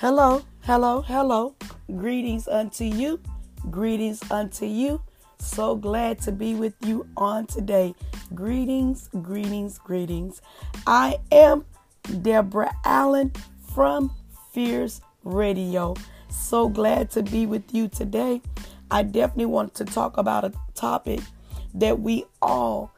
Hello, hello, hello. Greetings unto you. Greetings unto you. So glad to be with you on today. Greetings, greetings, greetings. I am Deborah Allen from Fierce Radio. So glad to be with you today. I definitely want to talk about a topic that we all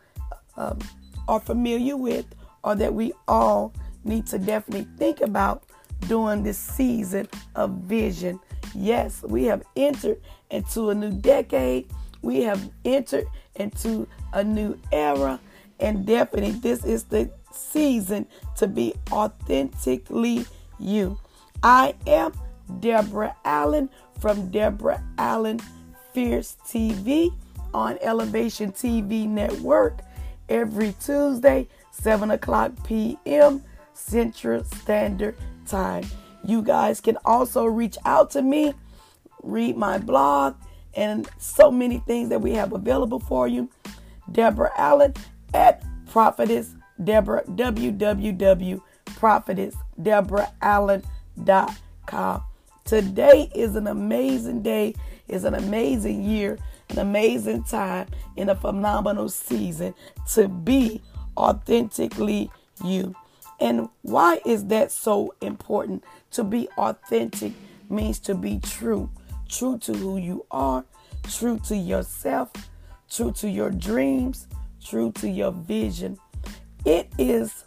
um, are familiar with or that we all need to definitely think about during this season of vision. Yes, we have entered into a new decade. We have entered into a new era. And definitely, this is the season to be authentically you. I am Deborah Allen from Deborah Allen Fierce TV on Elevation TV Network every Tuesday, 7 o'clock p.m. Central Standard Time. You guys can also reach out to me, read my blog, and so many things that we have available for you. Deborah Allen at Prophetess Deborah, www.prophetessdeborallen.com. Today is an amazing day, is an amazing year, an amazing time, in a phenomenal season to be authentically you. And why is that so important? To be authentic means to be true, true to who you are, true to yourself, true to your dreams, true to your vision. It is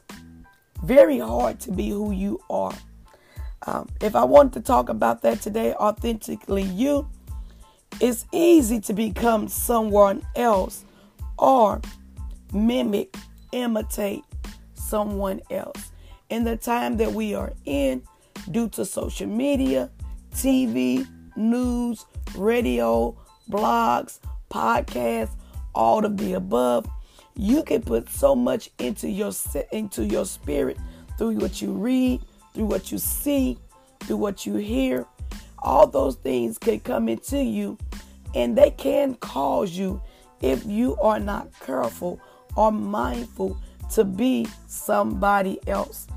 very hard to be who you are. Um, if I wanted to talk about that today, authentically you, it's easy to become someone else or mimic, imitate someone else. In the time that we are in, due to social media, TV, news, radio, blogs, podcasts, all of the above, you can put so much into your into your spirit through what you read, through what you see, through what you hear. All those things can come into you and they can cause you if you are not careful or mindful to be somebody else.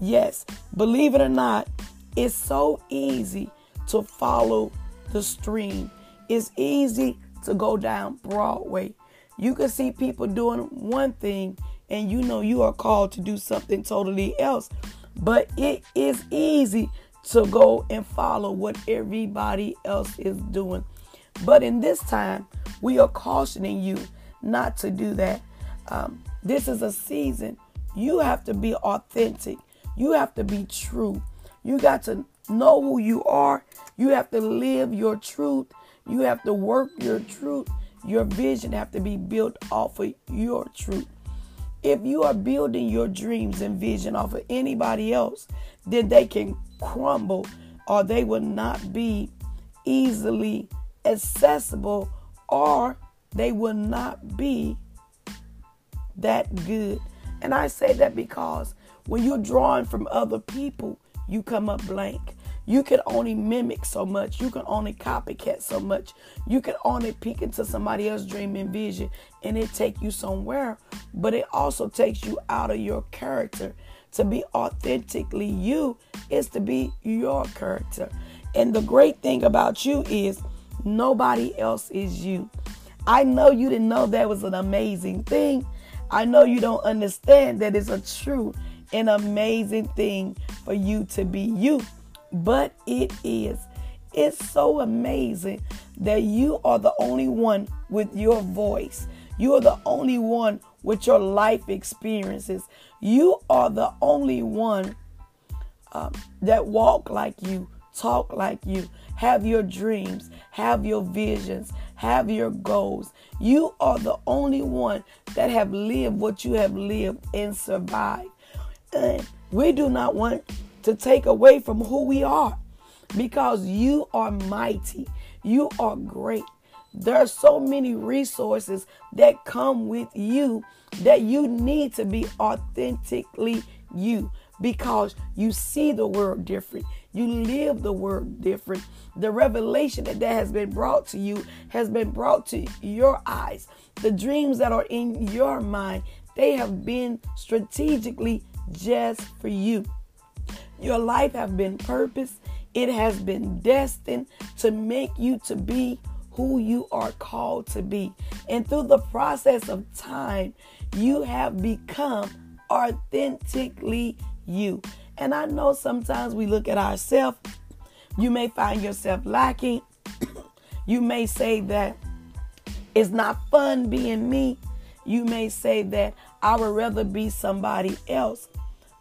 Yes, believe it or not, it's so easy to follow the stream. It's easy to go down broad way. You can see people doing one thing and you know you are called to do something totally else. But it is easy to go and follow what everybody else is doing. But in this time, we are cautioning you not to do that. Um, this is a season. You have to be authentic. You have to be true. You got to know who you are. You have to live your truth. You have to work your truth. Your vision have to be built off of your truth. If you are building your dreams and vision off of anybody else, then they can crumble or they will not be easily accessible or they will not be that good. And I say that because when you're drawing from other people, you come up blank. You can only mimic so much. You can only copycat so much. You can only peek into somebody else's dream and vision and it take you somewhere, but it also takes you out of your character. To be authentically you is to be your character. And the great thing about you is nobody else is you. I know you didn't know that was an amazing thing. I know you don't understand that it's a true and amazing thing for you to be you, but it is. It's so amazing that you are the only one with your voice. You are the only one with your life experiences. You are the only one um, that walk like you, talk like you, have your dreams, have your visions, have your goals. You are the only one that have lived what you have lived and survived. And we do not want to take away from who we are because you are mighty. You are great. There are so many resources that come with you that you need to be authentically you because you see the world different. You live the world different. The revelation that, that has been brought to you has been brought to your eyes. The dreams that are in your mind, they have been strategically just for you. Your life have been purpose. It has been destined to make you to be who you are called to be. And through the process of time, you have become authentically you. And I know sometimes we look at ourselves, you may find yourself lacking. you may say that it's not fun being me. You may say that I would rather be somebody else.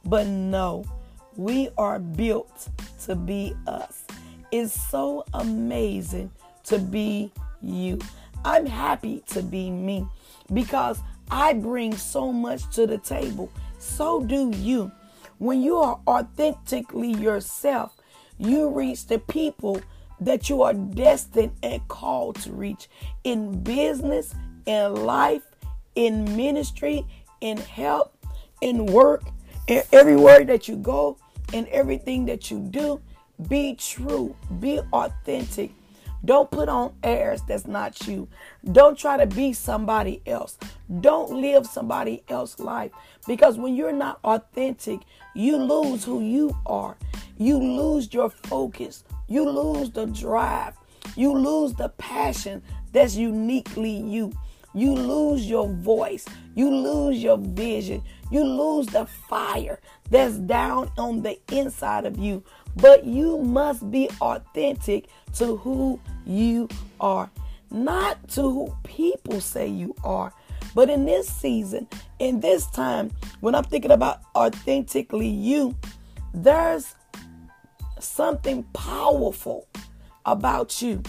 But no, we are built to be us. It's so amazing to be you. I'm happy to be me because I bring so much to the table. So do you. When you are authentically yourself, you reach the people that you are destined and called to reach in business, in life, in ministry, in health, in work, in everywhere that you go, in everything that you do. Be true, be authentic. Don't put on airs that's not you. Don't try to be somebody else. Don't live somebody else's life because when you're not authentic, you lose who you are. You lose your focus. You lose the drive. You lose the passion that's uniquely you. You lose your voice. You lose your vision. You lose the fire that's down on the inside of you. But you must be authentic to who you are, not to who people say you are. But in this season, in this time, when I'm thinking about authentically you, there's something powerful about you.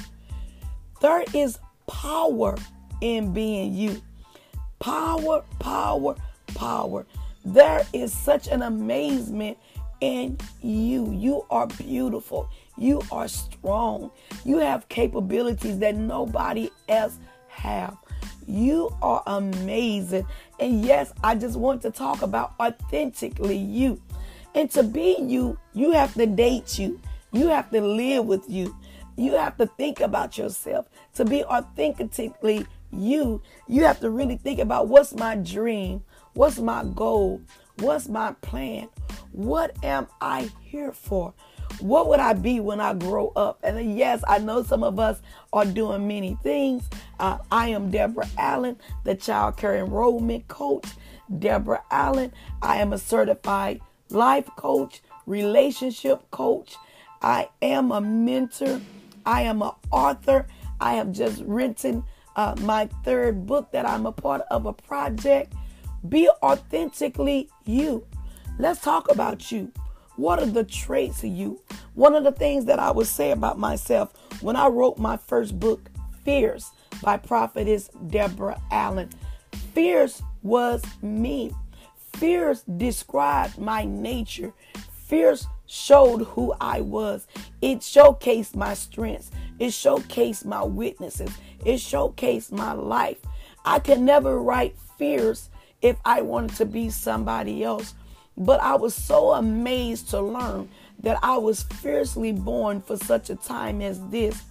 There is power in being you. Power, power, power. There is such an amazement in you. You are beautiful. You are strong. You have capabilities that nobody else have. You are amazing. And yes, I just want to talk about authentically you. And to be you, you have to date you. You have to live with you. You have to think about yourself. To be authentically you, you have to really think about what's my dream? What's my goal? What's my plan? What am I here for? What would I be when I grow up? And yes, I know some of us are doing many things. Uh, I am Deborah Allen, the child care enrollment coach. Deborah Allen, I am a certified life coach, relationship coach. I am a mentor. I am an author. I have just written uh, my third book that I'm a part of a project. Be authentically you. Let's talk about you. What are the traits of you? One of the things that I would say about myself when I wrote my first book, Fierce, by prophetess Deborah Allen, Fierce was me. Fierce described my nature. Fierce showed who I was. It showcased my strengths. It showcased my witnesses. It showcased my life. I could never write fierce if I wanted to be somebody else. But I was so amazed to learn that I was fiercely born for such a time as this,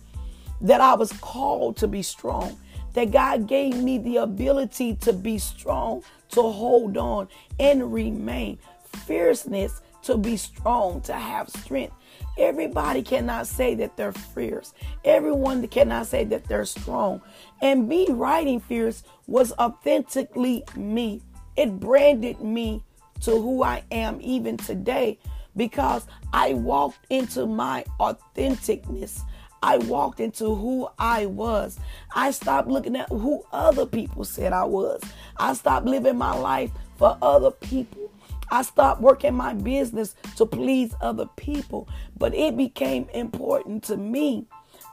that I was called to be strong, that God gave me the ability to be strong, to hold on and remain. Fierceness to be strong, to have strength. Everybody cannot say that they're fierce. Everyone cannot say that they're strong. And me writing fierce was authentically me. It branded me to who I am even today because I walked into my authenticness. I walked into who I was. I stopped looking at who other people said I was. I stopped living my life for other people. I stopped working my business to please other people, but it became important to me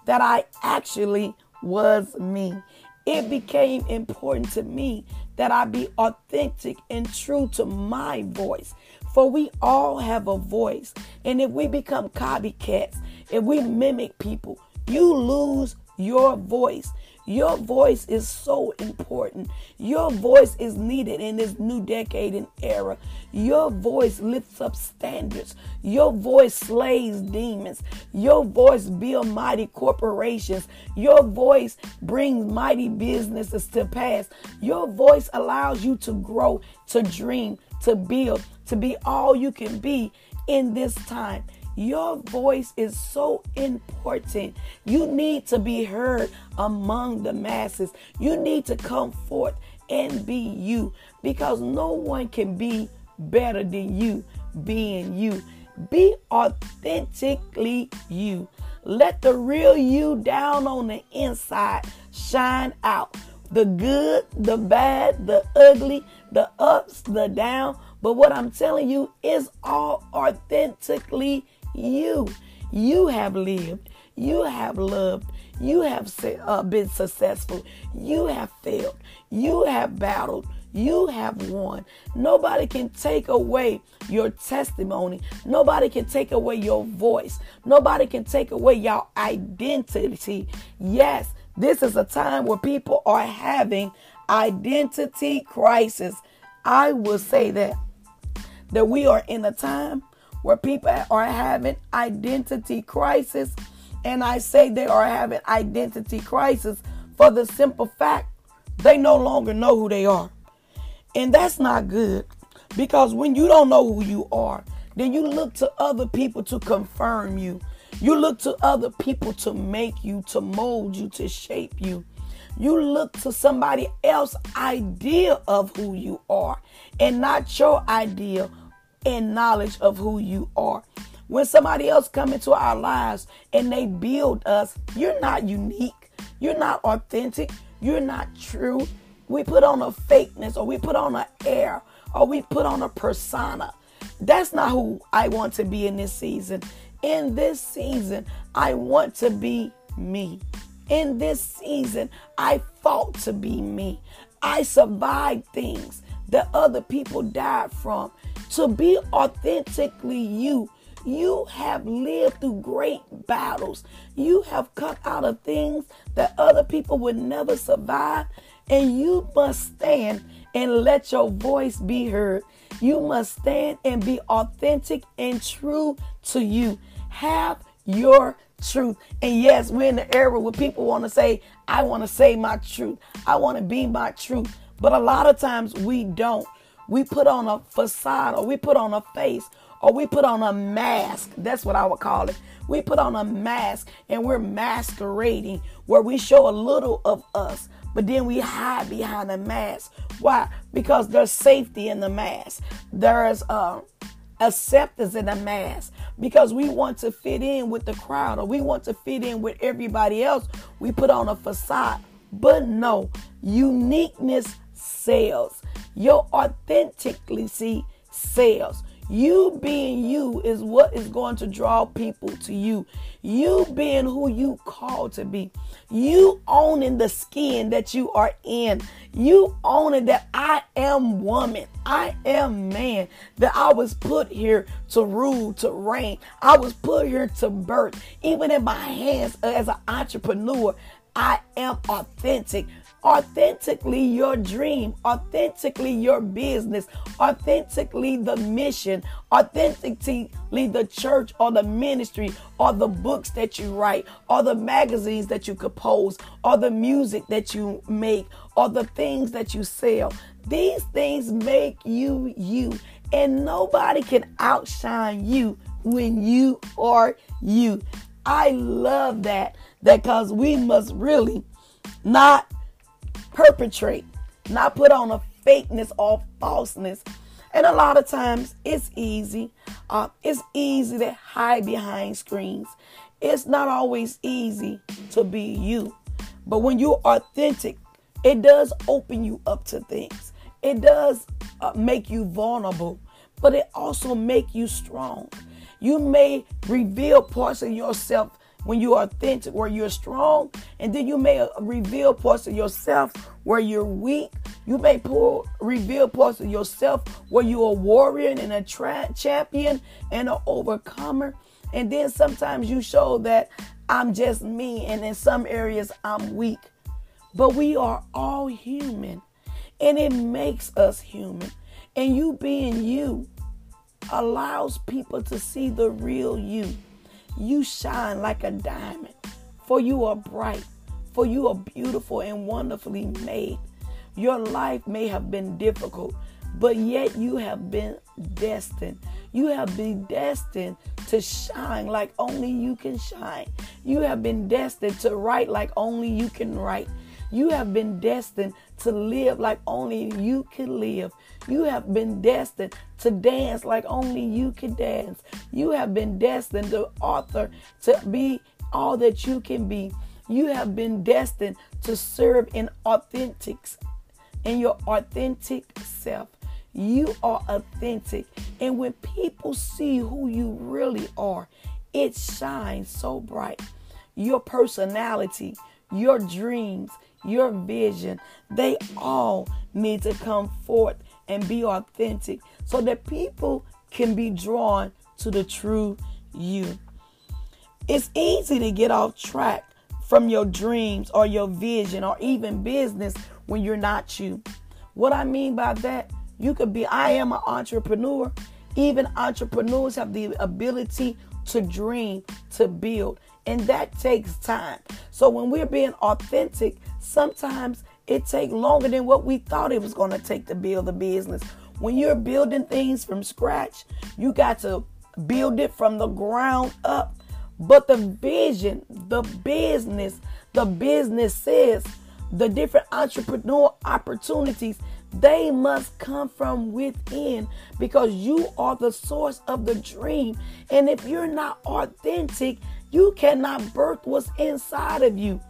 that I actually was me. It became important to me that I be authentic and true to my voice. For we all have a voice. And if we become copycats, if we mimic people, you lose your voice. Your voice is so important. Your voice is needed in this new decade and era. Your voice lifts up standards. Your voice slays demons. Your voice builds mighty corporations. Your voice brings mighty businesses to pass. Your voice allows you to grow, to dream, to build, to be all you can be in this time. Your voice is so important. You need to be heard among the masses. You need to come forth and be you because no one can be better than you being you. Be authentically you. Let the real you down on the inside shine out. The good, the bad, the ugly, the ups, the down. But what I'm telling you is all authentically you. You have lived. You have loved. You have uh, been successful. You have failed. You have battled. You have won. Nobody can take away your testimony. Nobody can take away your voice. Nobody can take away your identity. Yes, this is a time where people are having identity crisis. I will say that that we are in a time where people are having identity crisis and I say they are having identity crisis for the simple fact they no longer know who they are. And that's not good because when you don't know who you are, then you look to other people to confirm you. You look to other people to make you, to mold you, to shape you. You look to somebody else's idea of who you are and not your idea and knowledge of who you are. When somebody else come into our lives and they build us, you're not unique. You're not authentic. You're not true. We put on a fakeness or we put on an air or we put on a persona. That's not who I want to be in this season. In this season, I want to be me. In this season, I fought to be me. I survived things that other people died from. To be authentically you, you have lived through great battles. You have come out of things that other people would never survive. And you must stand and let your voice be heard. You must stand and be authentic and true to you. Have your truth. And yes, we're in the era where people want to say, I want to say my truth. I want to be my truth. But a lot of times we don't. We put on a facade or we put on a face or we put on a mask. That's what I would call it. We put on a mask and we're masquerading where we show a little of us, but then we hide behind a mask. Why? Because there's safety in the mask. There's uh, acceptance in the mask because we want to fit in with the crowd or we want to fit in with everybody else. We put on a facade. But no, uniqueness sells. Your authenticity sells. You being you is what is going to draw people to you. You being who you called to be. You owning the skin that you are in. You owning that I am woman. I am man. That I was put here to rule, to reign. I was put here to birth. Even in my hands as an entrepreneur, I am authentic authentically your dream, authentically your business, authentically the mission, authentically the church or the ministry or the books that you write or the magazines that you compose or the music that you make or the things that you sell. These things make you you, and nobody can outshine you when you are you. I love that because we must really not perpetrate, not put on a fakeness or falseness. And a lot of times it's easy. Uh, it's easy to hide behind screens. It's not always easy to be you. But when you're authentic, it does open you up to things. It does uh, make you vulnerable, but it also make you strong. You may reveal parts of yourself when you are authentic, where you're strong, and then you may uh, reveal parts of yourself where you're weak. You may pull, reveal parts of yourself where you're a warrior and a tra- champion and an overcomer. And then sometimes you show that I'm just me, and in some areas I'm weak. But we are all human, and it makes us human. And you being you allows people to see the real you. You shine like a diamond, for you are bright, for you are beautiful and wonderfully made. Your life may have been difficult, but yet you have been destined. You have been destined to shine like only you can shine. You have been destined to write like only you can write. You have been destined to live like only you can live. You have been destined to dance like only you can dance. You have been destined to author to be all that you can be. You have been destined to serve in authentic in your authentic self. You are authentic. And when people see who you really are, it shines so bright. Your personality, your dreams, your vision, they all need to come forth and be authentic so that people can be drawn to the true you. It's easy to get off track from your dreams or your vision or even business when you're not you. What I mean by that, you could be, I am an entrepreneur. Even entrepreneurs have the ability to dream, to build, and that takes time. So when we're being authentic, sometimes it takes longer than what we thought it was going to take to build a business. When you're building things from scratch, you got to build it from the ground up. But the vision, the business, the businesses, the different entrepreneur opportunities, they must come from within because you are the source of the dream. And if you're not authentic, you cannot birth what's inside of you.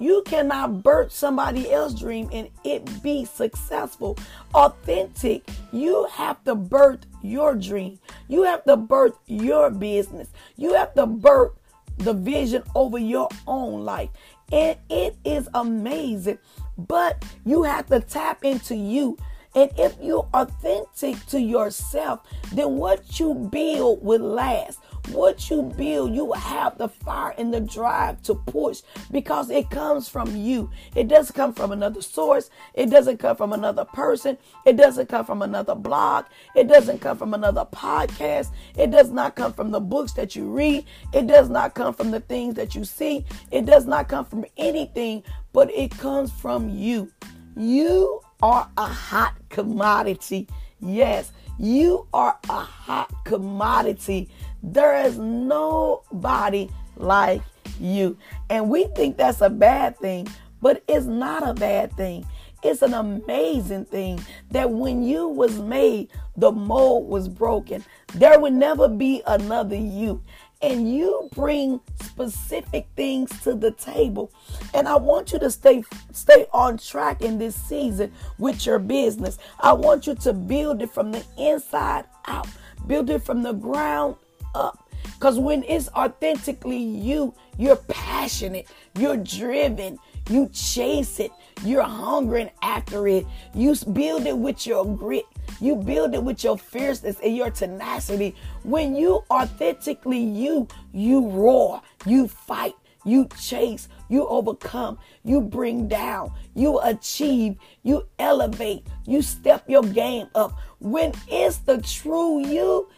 You cannot birth somebody else's dream and it be successful. Authentic, you have to birth your dream. You have to birth your business. You have to birth the vision over your own life. And it is amazing. But you have to tap into you. And if you're authentic to yourself, then what you build will last. What you build, you will have the fire and the drive to push because it comes from you. It doesn't come from another source. It doesn't come from another person. It doesn't come from another blog. It doesn't come from another podcast. It does not come from the books that you read. It does not come from the things that you see. It does not come from anything, but it comes from you. You are a hot commodity. Yes, you are a hot commodity. There is nobody like you. And we think that's a bad thing, but it's not a bad thing. It's an amazing thing that when you was made, the mold was broken. There would never be another you and you bring specific things to the table. And i want you to stay stay on track in this season with your business. I want you to build it from the inside out. Build it from the ground up. Because when it's authentically you you're passionate you're driven you chase it you're hungering after it. You build it with your grit you build it with your fierceness and your tenacity. When you authentically you, you roar, you fight, you chase, you overcome, you bring down, you achieve, you elevate, you step your game up. When it's the true you,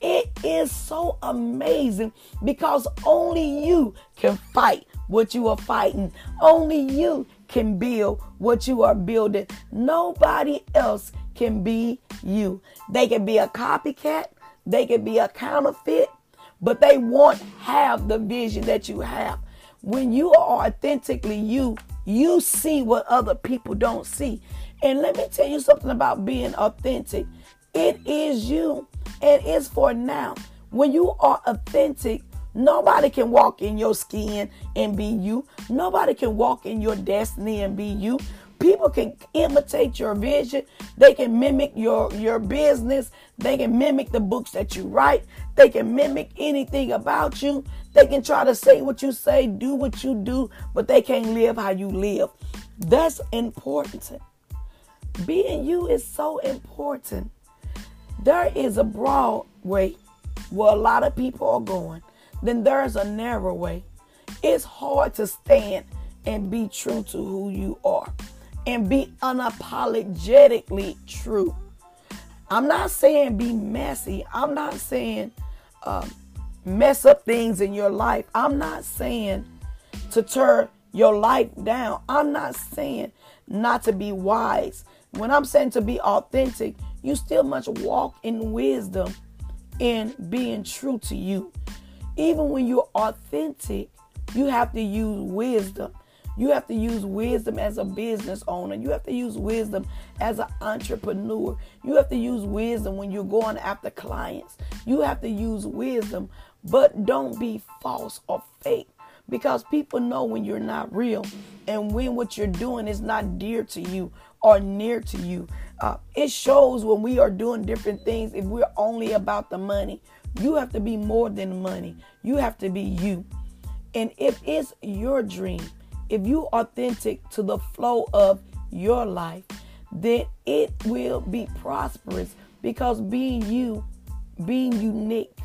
it is so amazing because only you can fight what you are fighting. Only you can build what you are building. Nobody else can be you. They can be a copycat, they can be a counterfeit, but they won't have the vision that you have. When you are authentically you, you see what other people don't see. And let me tell you something about being authentic. It is you and it's for now. When you are authentic, Nobody can walk in your skin and be you. Nobody can walk in your destiny and be you. People can imitate your vision. They can mimic your, your business. They can mimic the books that you write. They can mimic anything about you. They can try to say what you say, do what you do, but they can't live how you live. That's important. Being you is so important. There is a broad way where a lot of people are going then there's a narrow way. It's hard to stand and be true to who you are and be unapologetically true. I'm not saying be messy. I'm not saying um, mess up things in your life. I'm not saying to turn your life down. I'm not saying not to be wise. When I'm saying to be authentic, you still must walk in wisdom in being true to you. Even when you're authentic, you have to use wisdom. You have to use wisdom as a business owner. You have to use wisdom as an entrepreneur. You have to use wisdom when you're going after clients. You have to use wisdom, but don't be false or fake because people know when you're not real and when what you're doing is not dear to you or near to you. Uh, it shows when we are doing different things if we're only about the money. You have to be more than money, you have to be you. And if it's your dream, if you authentic to the flow of your life, then it will be prosperous because being you, being unique,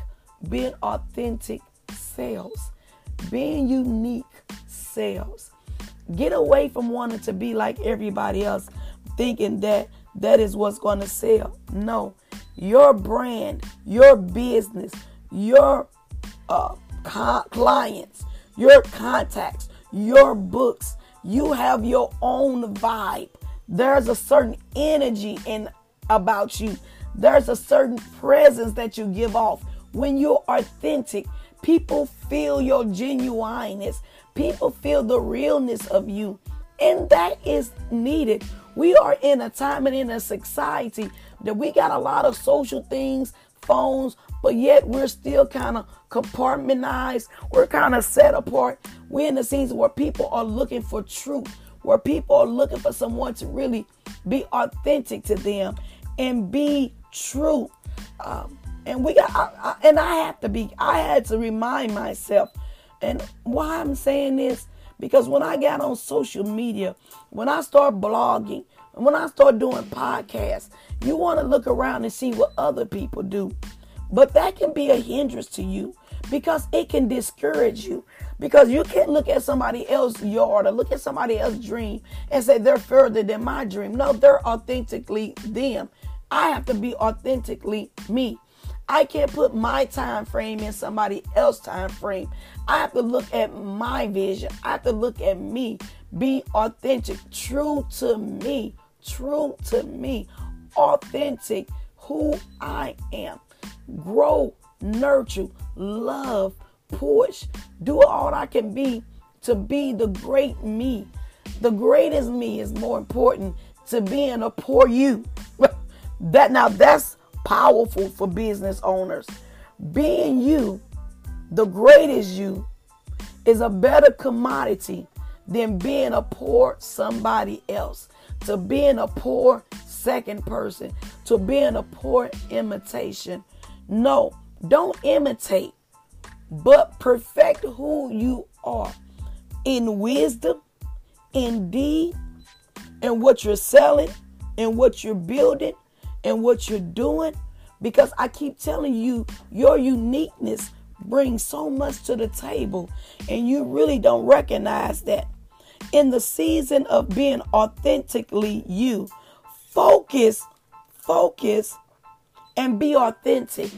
being authentic sells. Being unique sells. Get away from wanting to be like everybody else, thinking that that is what's going to sell. No, your brand, your business, your uh, clients, your contacts, your books. You have your own vibe. There's a certain energy in about you. There's a certain presence that you give off. When you're authentic, people feel your genuineness. People feel the realness of you. And that is needed. We are in a time and in a society that we got a lot of social things, phones, but yet we're still kind of compartmentalized. We're kind of set apart. We're in the season where people are looking for truth, where people are looking for someone to really be authentic to them and be true. Um, and we got, I, I, and I have to be, I had to remind myself. And why I'm saying this, because when I got on social media, when I start blogging, when I start doing podcasts, you want to look around and see what other people do. But that can be a hindrance to you because it can discourage you. Because you can't look at somebody else's yard or look at somebody else's dream and say they're further than my dream. No, they're authentically them. I have to be authentically me. I can't put my time frame in somebody else's time frame. I have to look at my vision. I have to look at me. Be authentic, true to me, true to me, authentic, who I am. Grow, nurture, love, push, do all I can be to be the great me. The greatest me is more important to being a poor you. that now that's powerful for business owners. Being you, the greatest you, is a better commodity than being a poor somebody else. To being a poor second person, to being a poor imitation. No, don't imitate, but perfect who you are in wisdom, in deed, and what you're selling, and what you're building, and what you're doing because I keep telling you, your uniqueness brings so much to the table, and you really don't recognize that. In the season of being authentically you, focus, focus, and be authentic.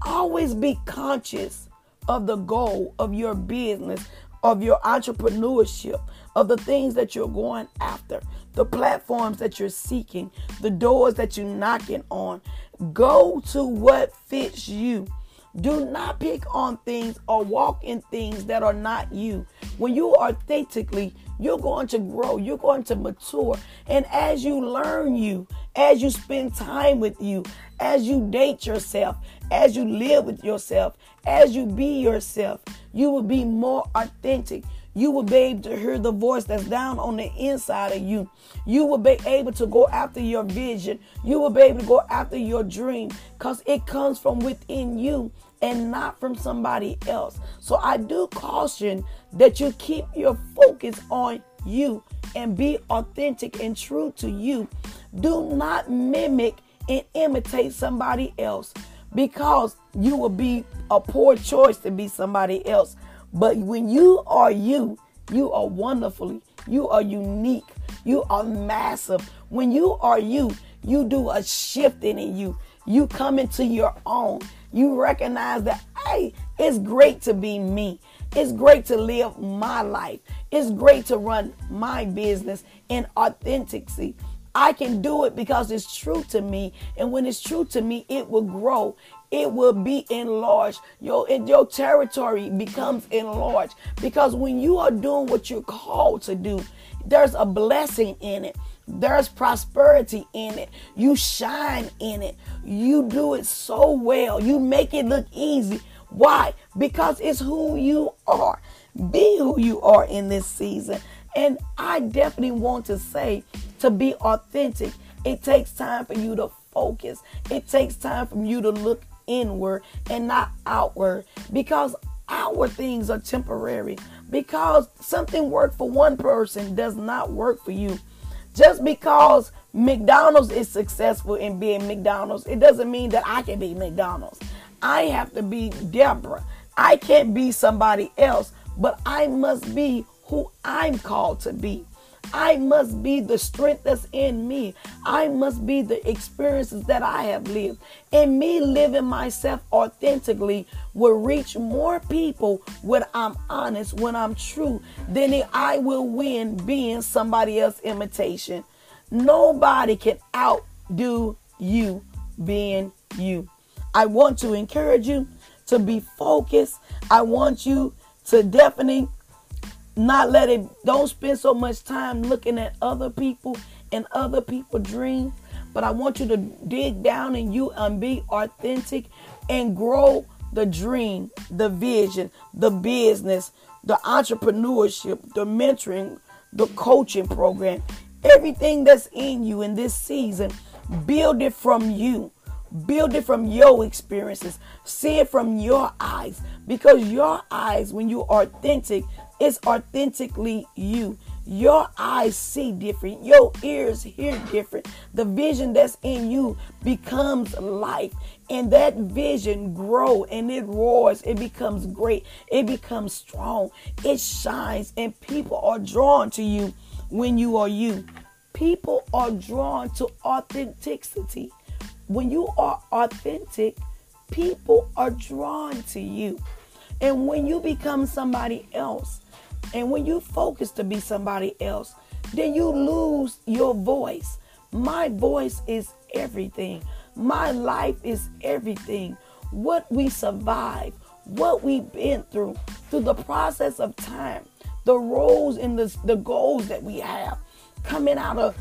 Always be conscious of the goal of your business, of your entrepreneurship, of the things that you're going after the platforms that you're seeking, the doors that you're knocking on. Go to what fits you. Do not pick on things or walk in things that are not you. When you authentically, you're going to grow, you're going to mature. And as you learn you, as you spend time with you, as you date yourself, as you live with yourself, as you be yourself, you will be more authentic you will be able to hear the voice that's down on the inside of you. You will be able to go after your vision. You will be able to go after your dream because it comes from within you and not from somebody else. So I do caution that you keep your focus on you and be authentic and true to you. Do not mimic and imitate somebody else because you will be a poor choice to be somebody else. But when you are you, you are wonderfully, you are unique, you are massive. When you are you, you do a shifting in you. You come into your own. You recognize that, hey, it's great to be me. It's great to live my life. It's great to run my business in authenticity. I can do it because it's true to me. And when it's true to me, it will grow. It will be enlarged. Your, your territory becomes enlarged. Because when you are doing what you're called to do, there's a blessing in it. There's prosperity in it. You shine in it. You do it so well. You make it look easy. Why? Because it's who you are. Be who you are in this season. And I definitely want to say to be authentic, it takes time for you to focus. It takes time for you to look inward and not outward because our things are temporary. Because something worked for one person does not work for you. Just because McDonald's is successful in being McDonald's, it doesn't mean that I can be McDonald's. I have to be Deborah. I can't be somebody else, but I must be who I'm called to be. I must be the strength that's in me. I must be the experiences that I have lived. And me living myself authentically will reach more people when I'm honest, when I'm true, than I will win being somebody else's imitation. Nobody can outdo you being you. I want to encourage you to be focused. I want you to definitely not let it don't spend so much time looking at other people and other people dreams. But i want you to dig down in you and be authentic and grow the dream the vision the business the entrepreneurship the mentoring the coaching program everything that's in you in this season. Build it from you. Build it from your experiences. See it from your eyes. Because your eyes when you're authentic it's authentically you. Your eyes see different, your ears hear different. The vision that's in you becomes life, and that vision grow and it roars. It becomes great. It becomes strong. It shines, and people are drawn to you when you are you. People are drawn to authenticity. When you are authentic, people are drawn to you. And when you become somebody else, and when you focus to be somebody else, then you lose your voice. My voice is everything. My life is everything. What we survive, what we've been through, through the process of time, the roles and the, the goals that we have, coming out of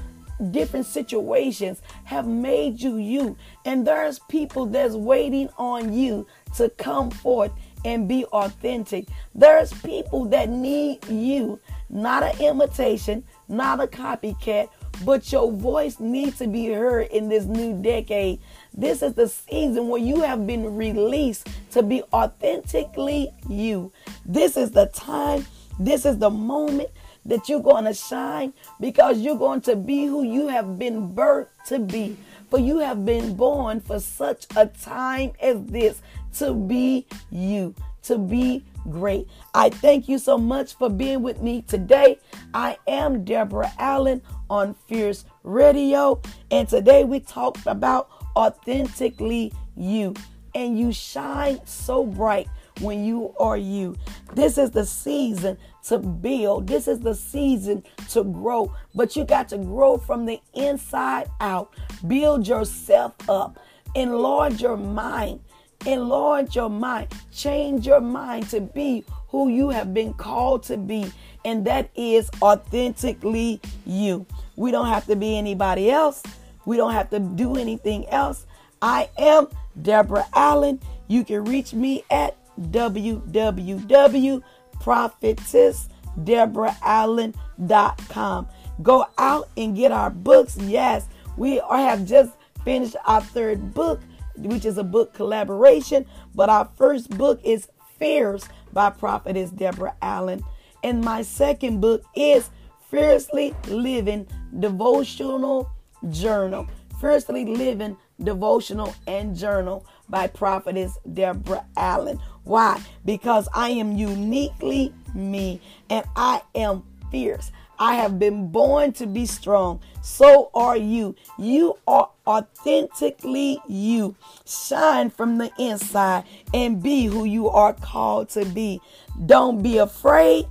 different situations have made you you. And there's people that's waiting on you to come forth and be authentic. There's people that need you, not an imitation, not a copycat, but your voice needs to be heard in this new decade. This is the season where you have been released to be authentically you. This is the time, this is the moment that you're going to shine because you're going to be who you have been birthed to be. For you have been born for such a time as this to be you, to be great. I thank you so much for being with me today. I am Deborah Allen on Fierce Radio, and today we talked about authentically you. And you shine so bright when you are you. This is the season to build. This is the season to grow. But you got to grow from the inside out. Build yourself up. Enlarge your mind. Enlarge your mind. Change your mind to be who you have been called to be. And that is authentically you. We don't have to be anybody else. We don't have to do anything else. I am Deborah Allen. You can reach me at www.prophetessdeborallen.com. Go out and get our books. Yes, we are, have just finished our third book, which is a book collaboration. But our first book is Fierce by Prophetess Deborah Allen. And my second book is Fiercely Living Devotional Journal. Fiercely Living Devotional and Journal by Prophetess Deborah Allen. Why? Because I am uniquely me and I am fierce. I have been born to be strong. So are you. You are authentically you. Shine from the inside and be who you are called to be. Don't be afraid.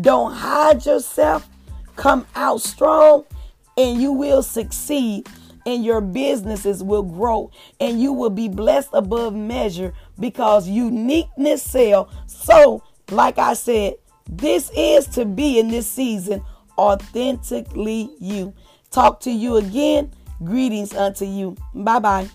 Don't hide yourself. Come out strong and you will succeed and your businesses will grow and you will be blessed above measure because uniqueness sells. So, like I said, this is to be in this season authentically you. Talk to you again. Greetings unto you. Bye bye.